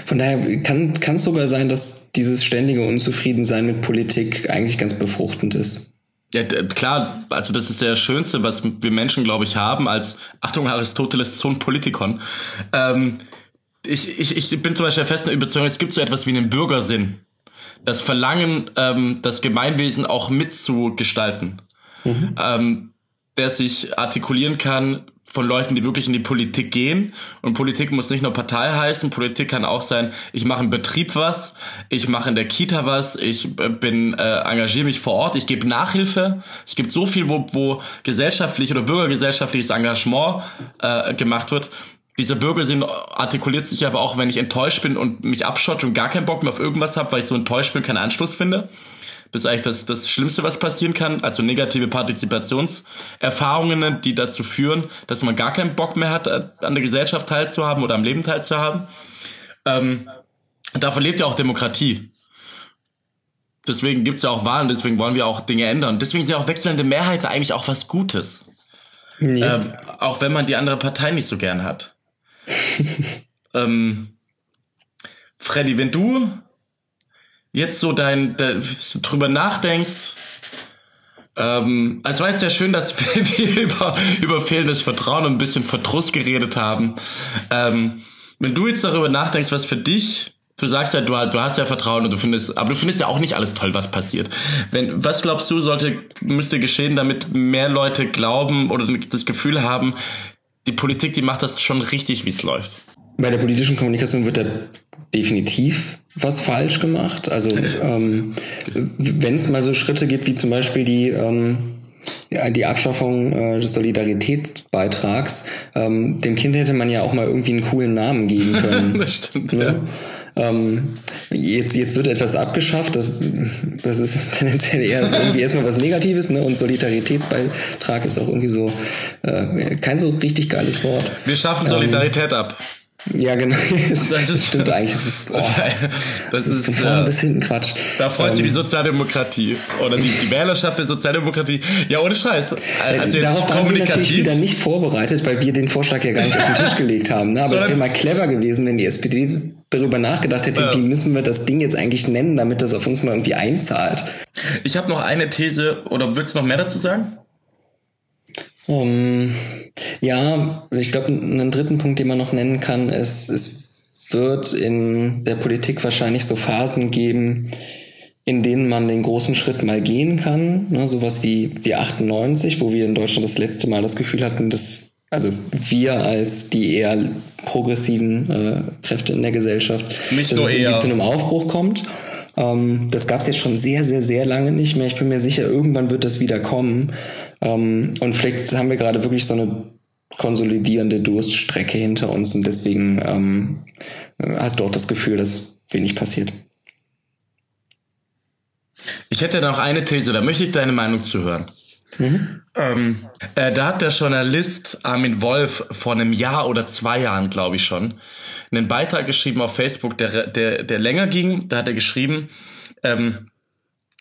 von daher kann es sogar sein, dass dieses ständige Unzufriedensein mit Politik eigentlich ganz befruchtend ist. Ja, klar, also das ist das Schönste, was wir Menschen, glaube ich, haben, als, Achtung, Aristoteles, so ein Politikon. Ähm, ich, ich, ich bin zum Beispiel der festen Überzeugung, es gibt so etwas wie einen Bürgersinn. Das Verlangen, ähm, das Gemeinwesen auch mitzugestalten. Mhm. Ähm, der sich artikulieren kann von Leuten, die wirklich in die Politik gehen. Und Politik muss nicht nur Partei heißen, Politik kann auch sein, ich mache im Betrieb was, ich mache in der Kita was, ich bin äh, engagiere mich vor Ort, ich gebe Nachhilfe. Es gibt so viel, wo, wo gesellschaftlich oder bürgergesellschaftliches Engagement äh, gemacht wird dieser Bürgersinn artikuliert sich aber auch, wenn ich enttäuscht bin und mich abschotte und gar keinen Bock mehr auf irgendwas habe, weil ich so enttäuscht bin, keinen Anschluss finde. Das ist eigentlich das, das Schlimmste, was passieren kann. Also negative Partizipationserfahrungen, die dazu führen, dass man gar keinen Bock mehr hat, an der Gesellschaft teilzuhaben oder am Leben teilzuhaben. Ähm, davon lebt ja auch Demokratie. Deswegen gibt's ja auch Wahlen, deswegen wollen wir auch Dinge ändern. Deswegen sind ja auch wechselnde Mehrheiten eigentlich auch was Gutes. Nee. Ähm, auch wenn man die andere Partei nicht so gern hat. ähm, Freddy, wenn du jetzt so dein, dein drüber nachdenkst, ähm, es war jetzt sehr schön, dass wir über, über fehlendes Vertrauen und ein bisschen Verdruss geredet haben. Ähm, wenn du jetzt darüber nachdenkst, was für dich du sagst ja, du, du hast ja Vertrauen und du findest, aber du findest ja auch nicht alles toll, was passiert. Wenn, was glaubst du, sollte, müsste geschehen, damit mehr Leute glauben oder das Gefühl haben, die Politik, die macht das schon richtig, wie es läuft. Bei der politischen Kommunikation wird da definitiv was falsch gemacht. Also ähm, wenn es mal so Schritte gibt, wie zum Beispiel die ähm, die Abschaffung äh, des Solidaritätsbeitrags, ähm, dem Kind hätte man ja auch mal irgendwie einen coolen Namen geben können. das stimmt, ne? ja. Ähm, jetzt, jetzt wird etwas abgeschafft. Das ist tendenziell eher irgendwie erstmal was Negatives, ne? Und Solidaritätsbeitrag ist auch irgendwie so äh, kein so richtig geiles Wort. Wir schaffen Solidarität ähm, ab. Ja, genau. Das, das stimmt eigentlich. Das ist, oh, das, das ist, von vorne ja, bis hinten Quatsch. Da freut ähm, sich die ähm, Sozialdemokratie oder die, die Wählerschaft der Sozialdemokratie. Ja, ohne Scheiß. Also jetzt darauf waren wir natürlich wieder nicht vorbereitet, weil wir den Vorschlag ja gar nicht auf den Tisch gelegt haben. Ne? Aber es wäre mal clever gewesen, wenn die SPD darüber nachgedacht hätte, ja. wie müssen wir das Ding jetzt eigentlich nennen, damit das auf uns mal irgendwie einzahlt. Ich habe noch eine These, oder willst du noch mehr dazu sagen? Um, ja, ich glaube, einen dritten Punkt, den man noch nennen kann, ist, es wird in der Politik wahrscheinlich so Phasen geben, in denen man den großen Schritt mal gehen kann. Ne, sowas wie, wie 98, wo wir in Deutschland das letzte Mal das Gefühl hatten, dass also wir als die eher progressiven äh, Kräfte in der Gesellschaft, Nicht dass es irgendwie zu einem Aufbruch kommt. Ähm, das gab es jetzt schon sehr, sehr, sehr lange nicht mehr. Ich bin mir sicher, irgendwann wird das wieder kommen. Ähm, und vielleicht haben wir gerade wirklich so eine konsolidierende Durststrecke hinter uns und deswegen ähm, hast du auch das Gefühl, dass wenig passiert. Ich hätte noch eine These, da möchte ich deine Meinung zu hören. Mhm. Ähm, äh, da hat der Journalist Armin Wolf vor einem Jahr oder zwei Jahren, glaube ich schon, einen Beitrag geschrieben auf Facebook, der, der, der länger ging. Da hat er geschrieben, ähm,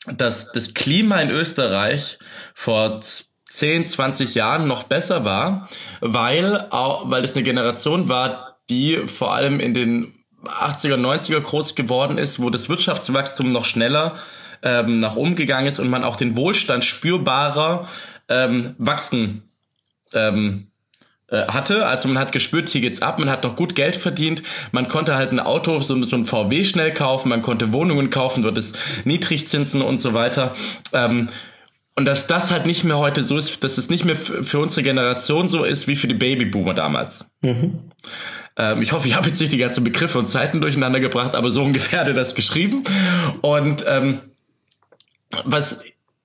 dass das Klima in Österreich vor 10, 20 Jahren noch besser war, weil, weil es eine Generation war, die vor allem in den 80er, 90er groß geworden ist, wo das Wirtschaftswachstum noch schneller ähm, nach oben gegangen ist und man auch den Wohlstand spürbarer ähm, wachsen ähm, äh, hatte. Also man hat gespürt, hier geht's ab, man hat noch gut Geld verdient, man konnte halt ein Auto, so, so ein VW schnell kaufen, man konnte Wohnungen kaufen, dort ist Niedrigzinsen und so weiter. Ähm, und dass das halt nicht mehr heute so ist, dass es nicht mehr für unsere Generation so ist wie für die Babyboomer damals. Mhm. Ähm, ich hoffe, ich habe jetzt nicht die ganzen Begriffe und Zeiten durcheinander gebracht, aber so ungefähr hat er das geschrieben. Und ähm, was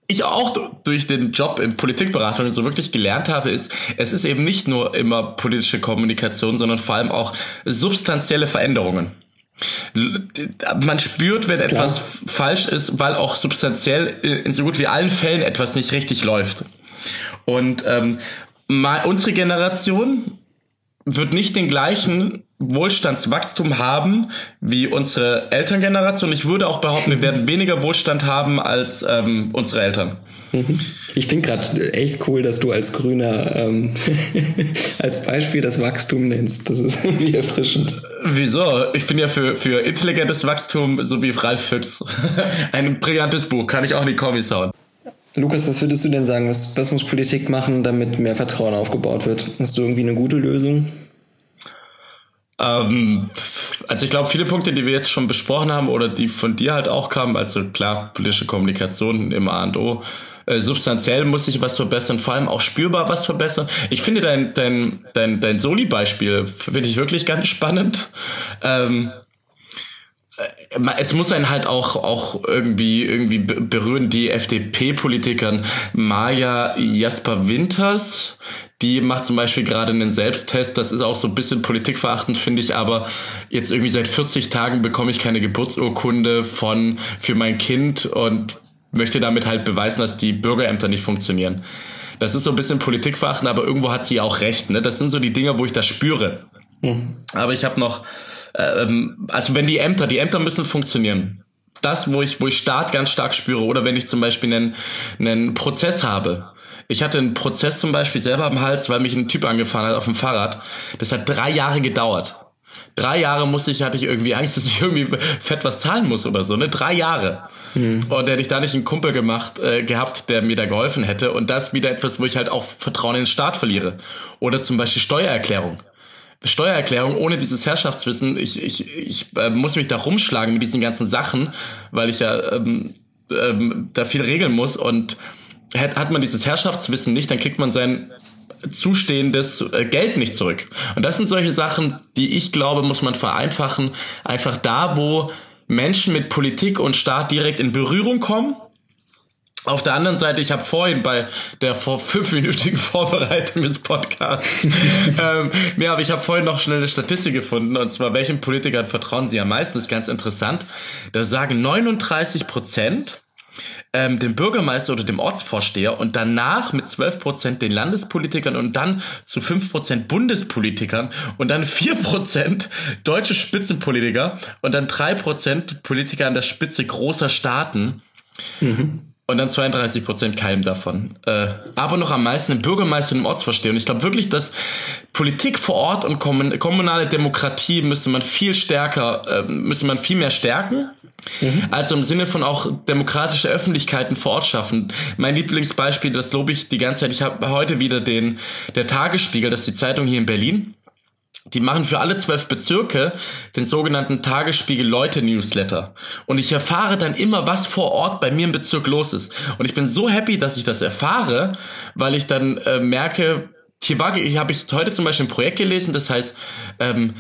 ich auch durch den Job in Politikberatung so wirklich gelernt habe, ist, es ist eben nicht nur immer politische Kommunikation, sondern vor allem auch substanzielle Veränderungen. Man spürt, wenn etwas falsch ist, weil auch substanziell in so gut wie allen Fällen etwas nicht richtig läuft. Und ähm, mal, unsere Generation wird nicht den gleichen Wohlstandswachstum haben wie unsere Elterngeneration. Ich würde auch behaupten, wir werden weniger Wohlstand haben als ähm, unsere Eltern. Mhm. Ich finde gerade echt cool, dass du als Grüner ähm, als Beispiel das Wachstum nennst. Das ist irgendwie erfrischend. Wieso? Ich bin ja für, für intelligentes Wachstum, so wie Ralf Füchs. Ein brillantes Buch, kann ich auch in die Kommis hauen. Lukas, was würdest du denn sagen? Was, was muss Politik machen, damit mehr Vertrauen aufgebaut wird? Hast du irgendwie eine gute Lösung? Ähm, also ich glaube, viele Punkte, die wir jetzt schon besprochen haben oder die von dir halt auch kamen, also klar, politische Kommunikation im A und O, äh, substanziell muss sich was verbessern, vor allem auch spürbar was verbessern. Ich finde dein, dein, dein, dein Soli-Beispiel, finde ich wirklich ganz spannend. Ähm, äh, es muss einen halt auch, auch irgendwie, irgendwie berühren, die FDP-Politikern Maja Jasper Winters, die macht zum Beispiel gerade einen Selbsttest, das ist auch so ein bisschen politikverachtend, finde ich, aber jetzt irgendwie seit 40 Tagen bekomme ich keine Geburtsurkunde von, für mein Kind und möchte damit halt beweisen, dass die Bürgerämter nicht funktionieren. Das ist so ein bisschen politikverachtend, aber irgendwo hat sie auch recht, ne? Das sind so die Dinge, wo ich das spüre. Mhm. Aber ich habe noch, ähm, also wenn die Ämter, die Ämter müssen funktionieren. Das, wo ich, wo ich Staat ganz stark spüre, oder wenn ich zum Beispiel einen, einen Prozess habe, ich hatte einen Prozess zum Beispiel selber am Hals, weil mich ein Typ angefahren hat auf dem Fahrrad. Das hat drei Jahre gedauert. Drei Jahre musste ich, hatte ich irgendwie Angst, dass ich irgendwie fett was zahlen muss oder so, ne? Drei Jahre. Mhm. Und hätte ich da nicht einen Kumpel gemacht, äh, gehabt, der mir da geholfen hätte. Und das wieder etwas, wo ich halt auch Vertrauen in den Staat verliere. Oder zum Beispiel Steuererklärung. Steuererklärung ohne dieses Herrschaftswissen, ich, ich, ich äh, muss mich da rumschlagen mit diesen ganzen Sachen, weil ich ja ähm, ähm, da viel regeln muss und hat, hat man dieses Herrschaftswissen nicht, dann kriegt man sein zustehendes äh, Geld nicht zurück. Und das sind solche Sachen, die ich glaube, muss man vereinfachen. Einfach da, wo Menschen mit Politik und Staat direkt in Berührung kommen. Auf der anderen Seite, ich habe vorhin bei der vor fünfminütigen Vorbereitung des Podcasts, ähm, nee, aber ich habe vorhin noch schnell eine Statistik gefunden, und zwar, welchen Politikern vertrauen Sie am meisten? Das ist ganz interessant. Da sagen 39 Prozent ähm, dem Bürgermeister oder dem Ortsvorsteher und danach mit 12 Prozent den Landespolitikern und dann zu 5 Prozent Bundespolitikern und dann 4 Prozent deutsche Spitzenpolitiker und dann 3 Prozent Politiker an der Spitze großer Staaten. Mhm. Und dann 32 Prozent keinem davon. Äh, aber noch am meisten im Bürgermeister und im Ortsvorsteher. Und ich glaube wirklich, dass Politik vor Ort und kommunale Demokratie müsste man viel stärker, äh, müsste man viel mehr stärken. Mhm. Also im Sinne von auch demokratische Öffentlichkeiten vor Ort schaffen. Mein Lieblingsbeispiel, das lobe ich die ganze Zeit. Ich habe heute wieder den der Tagesspiegel, das ist die Zeitung hier in Berlin. Die machen für alle zwölf Bezirke den sogenannten Tagesspiegel Leute Newsletter. Und ich erfahre dann immer, was vor Ort bei mir im Bezirk los ist. Und ich bin so happy, dass ich das erfahre, weil ich dann äh, merke, hier war, hier habe ich heute zum Beispiel ein Projekt gelesen, das heißt ähm,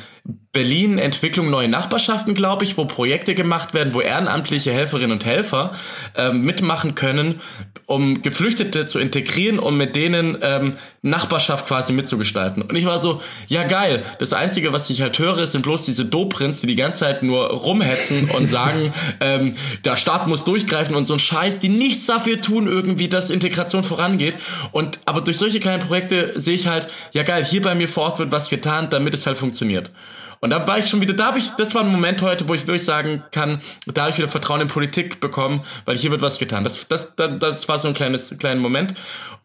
Berlin Entwicklung neue Nachbarschaften, glaube ich, wo Projekte gemacht werden, wo ehrenamtliche Helferinnen und Helfer ähm, mitmachen können, um Geflüchtete zu integrieren und mit denen ähm, Nachbarschaft quasi mitzugestalten. Und ich war so, ja geil. Das Einzige, was ich halt höre, sind bloß diese Dobrints, die die ganze Zeit nur rumhetzen und sagen, ähm, der Staat muss durchgreifen und so ein Scheiß, die nichts dafür tun irgendwie, dass Integration vorangeht. Und aber durch solche kleinen Projekte sehe ich halt, ja geil, hier bei mir vor Ort wird was getan, damit es halt funktioniert. Und da war ich schon wieder, da habe ich, das war ein Moment heute, wo ich wirklich sagen kann, da habe ich wieder Vertrauen in Politik bekommen, weil hier wird was getan. Das, das, das, das war so ein kleines, kleiner Moment.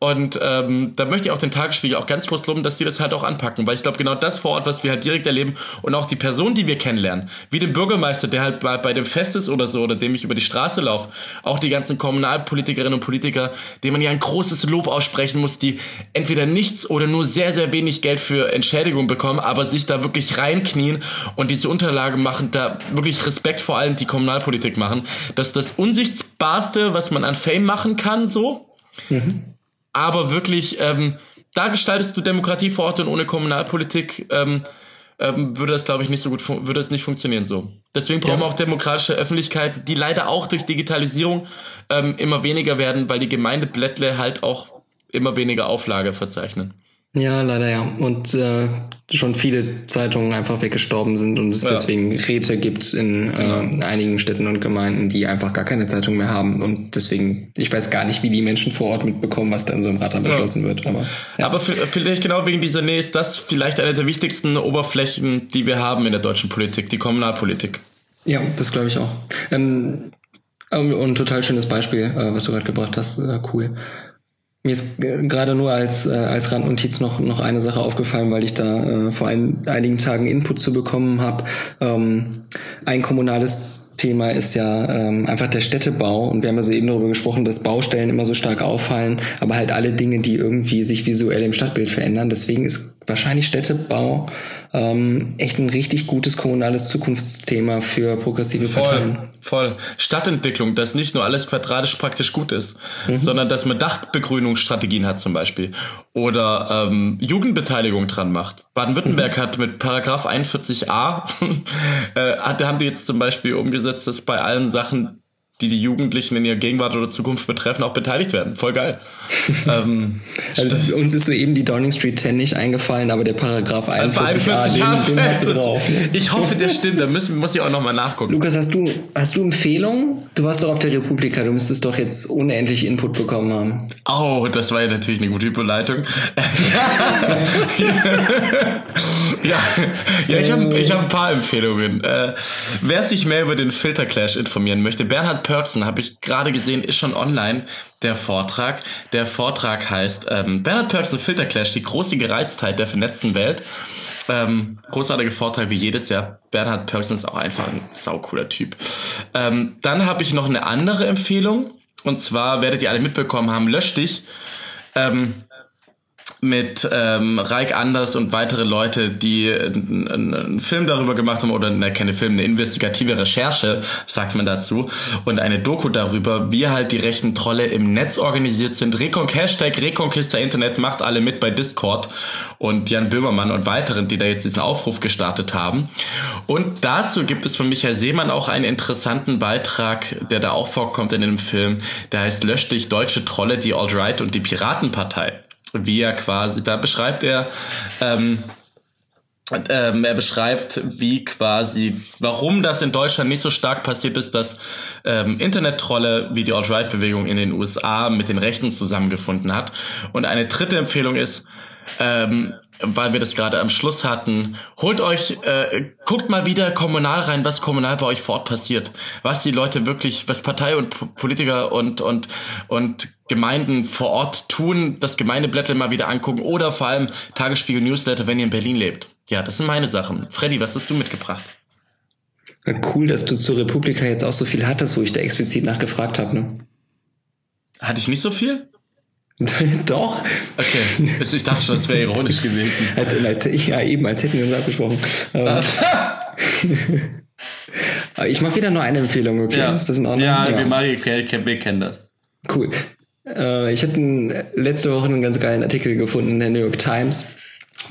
Und ähm, da möchte ich auch den Tagesspiegel auch ganz groß loben, dass die das halt auch anpacken, weil ich glaube, genau das vor Ort, was wir halt direkt erleben und auch die Person, die wir kennenlernen, wie den Bürgermeister, der halt bei, bei dem Fest ist oder so, oder dem ich über die Straße laufe, auch die ganzen Kommunalpolitikerinnen und Politiker, denen man ja ein großes Lob aussprechen muss, die entweder nichts oder nur sehr, sehr wenig Geld für Entschädigung bekommen, aber sich da wirklich reinknien und diese Unterlage machen, da wirklich Respekt vor allem die Kommunalpolitik machen. Das ist das Unsichtbarste, was man an Fame machen kann, so. Mhm aber wirklich, ähm, da gestaltest du Demokratie vor Ort und ohne Kommunalpolitik ähm, ähm, würde das, glaube ich, nicht so gut, würde es nicht funktionieren so. Deswegen brauchen wir auch demokratische Öffentlichkeiten, die leider auch durch Digitalisierung ähm, immer weniger werden, weil die Gemeindeblättle halt auch immer weniger Auflage verzeichnen. Ja, leider ja. Und äh, schon viele Zeitungen einfach weggestorben sind und es ja. deswegen Räte gibt in genau. äh, einigen Städten und Gemeinden, die einfach gar keine Zeitung mehr haben. Und deswegen, ich weiß gar nicht, wie die Menschen vor Ort mitbekommen, was da in so einem Rat dann beschlossen ja. wird. Aber, ja. aber vielleicht genau wegen dieser Nähe ist das vielleicht eine der wichtigsten Oberflächen, die wir haben in der deutschen Politik, die Kommunalpolitik. Ja, das glaube ich auch. Ähm, und ein total schönes Beispiel, äh, was du gerade gebracht hast. Äh, cool. Mir ist gerade nur als, äh, als Randnotiz noch, noch eine Sache aufgefallen, weil ich da äh, vor ein, einigen Tagen Input zu bekommen habe. Ähm, ein kommunales Thema ist ja ähm, einfach der Städtebau. Und wir haben ja so eben darüber gesprochen, dass Baustellen immer so stark auffallen, aber halt alle Dinge, die irgendwie sich visuell im Stadtbild verändern. Deswegen ist wahrscheinlich Städtebau ähm, echt ein richtig gutes kommunales Zukunftsthema für progressive voll, Parteien. Voll. Stadtentwicklung, dass nicht nur alles quadratisch praktisch gut ist, mhm. sondern dass man Dachbegrünungsstrategien hat zum Beispiel oder ähm, Jugendbeteiligung dran macht. Baden-Württemberg mhm. hat mit Paragraph 41a, äh, haben die jetzt zum Beispiel umgesetzt, dass bei allen Sachen die die Jugendlichen in ihrer Gegenwart oder Zukunft betreffen, auch beteiligt werden. Voll geil. ähm, also uns ist soeben die Downing Street 10 nicht eingefallen, aber der Paragraph 41 a den, den hast du drauf. Ich hoffe, der stimmt. Da müssen, muss ich auch nochmal nachgucken. Lukas, hast du, hast du Empfehlungen? Du warst doch auf der Republika. Du müsstest doch jetzt unendlich Input bekommen haben. Oh, das war ja natürlich eine gute Überleitung. ja, ja, ich habe ich hab ein paar Empfehlungen. Äh, wer sich mehr über den Filterclash informieren möchte, Bernhard Pörksen, habe ich gerade gesehen, ist schon online, der Vortrag. Der Vortrag heißt ähm, Bernhard Pörksen Filterclash, die große Gereiztheit der vernetzten Welt. Ähm, großartiger Vortrag wie jedes Jahr. Bernhard Pörksen ist auch einfach ein saucooler Typ. Ähm, dann habe ich noch eine andere Empfehlung. Und zwar werdet ihr alle mitbekommen haben, lösch dich. Ähm, mit ähm, Reik Anders und weitere Leute, die einen, einen Film darüber gemacht haben, oder ne, keine Film, eine investigative Recherche, sagt man dazu, und eine Doku darüber, wie halt die rechten Trolle im Netz organisiert sind. Recon Hashtag Reconquista Internet macht alle mit bei Discord und Jan Böhmermann und weiteren, die da jetzt diesen Aufruf gestartet haben. Und dazu gibt es von Michael Seemann auch einen interessanten Beitrag, der da auch vorkommt in dem Film, der heißt Lösch dich deutsche Trolle, die Alt-Right und die Piratenpartei wie er quasi, da beschreibt er, ähm, ähm, er beschreibt, wie quasi, warum das in Deutschland nicht so stark passiert ist, dass ähm, Internet-Trolle wie die Alt-Right-Bewegung in den USA mit den Rechten zusammengefunden hat. Und eine dritte Empfehlung ist, ähm, weil wir das gerade am Schluss hatten, holt euch, äh, guckt mal wieder kommunal rein, was kommunal bei euch vor Ort passiert, was die Leute wirklich, was Partei und Politiker und und und Gemeinden vor Ort tun, das Gemeindeblätter mal wieder angucken oder vor allem Tagesspiegel Newsletter, wenn ihr in Berlin lebt. Ja, das sind meine Sachen. Freddy, was hast du mitgebracht? Cool, dass du zur Republika jetzt auch so viel hattest, wo ich da explizit nachgefragt habe. Ne? Hatte ich nicht so viel? Doch. Okay, ich dachte schon, das wäre ironisch gewesen. als, als, ich, ja, eben, als hätten wir uns abgesprochen. Ähm, ich mache wieder nur eine Empfehlung, okay? Ja. Ist das in Ordnung? Ja, ja. Wir, machen, wir kennen das. Cool. Äh, ich habe letzte Woche einen ganz geilen Artikel gefunden in der New York Times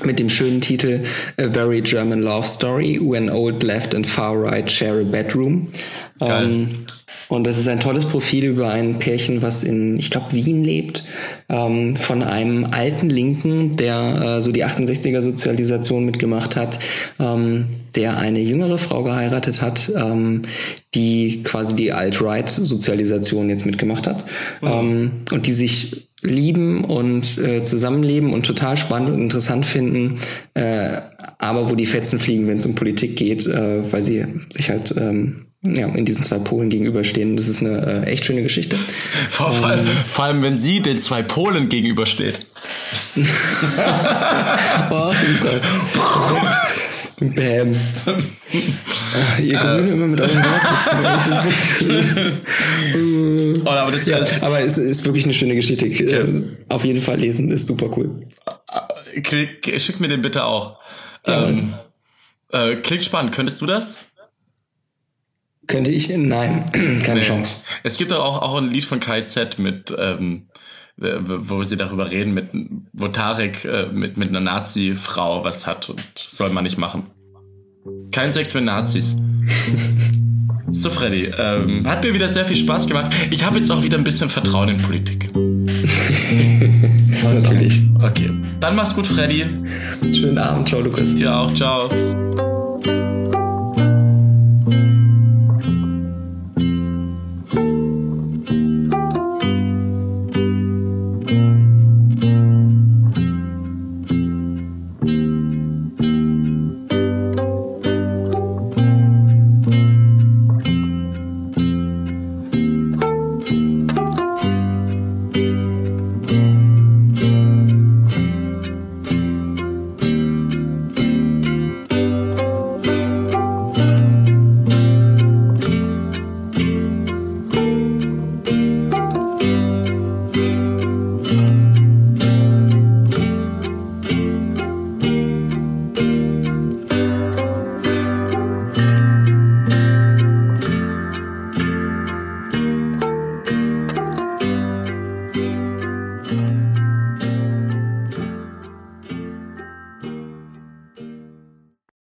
mit dem schönen Titel A Very German Love Story When Old Left and Far Right Share a Bedroom. Geil. Ähm, und das ist ein tolles Profil über ein Pärchen, was in, ich glaube, Wien lebt, ähm, von einem alten Linken, der äh, so die 68er Sozialisation mitgemacht hat, ähm, der eine jüngere Frau geheiratet hat, ähm, die quasi die Alt-Right-Sozialisation jetzt mitgemacht hat. Mhm. und die sich lieben und äh, zusammenleben und total spannend und interessant finden, äh, aber wo die Fetzen fliegen, wenn es um Politik geht, äh, weil sie sich halt ähm, ja, in diesen zwei Polen gegenüberstehen. Das ist eine äh, echt schöne Geschichte. Vor, vor, allem, vor allem, wenn sie den zwei Polen gegenübersteht. oh. Bäm. Ah, ihr grüne immer mit euren Wortwitzen. oh, aber das ja, aber es ist wirklich eine schöne Geschichte. Okay. Äh, auf jeden Fall lesen, ist super cool. Klick, schick mir den bitte auch. Ja, ähm, äh, klingt spannend. Könntest du das? Könnte ich? Nein, keine nee. Chance. Es gibt auch, auch ein Lied von KZ mit, ähm, wo sie darüber reden, mit, wo Tarek äh, mit, mit einer Nazi-Frau was hat und soll man nicht machen. Kein Sex für Nazis. so, Freddy, ähm, hat mir wieder sehr viel Spaß gemacht. Ich habe jetzt auch wieder ein bisschen Vertrauen in Politik. Natürlich. Okay. Dann mach's gut, Freddy. Schönen Abend. Ciao, Lukas. Dir auch. Ciao.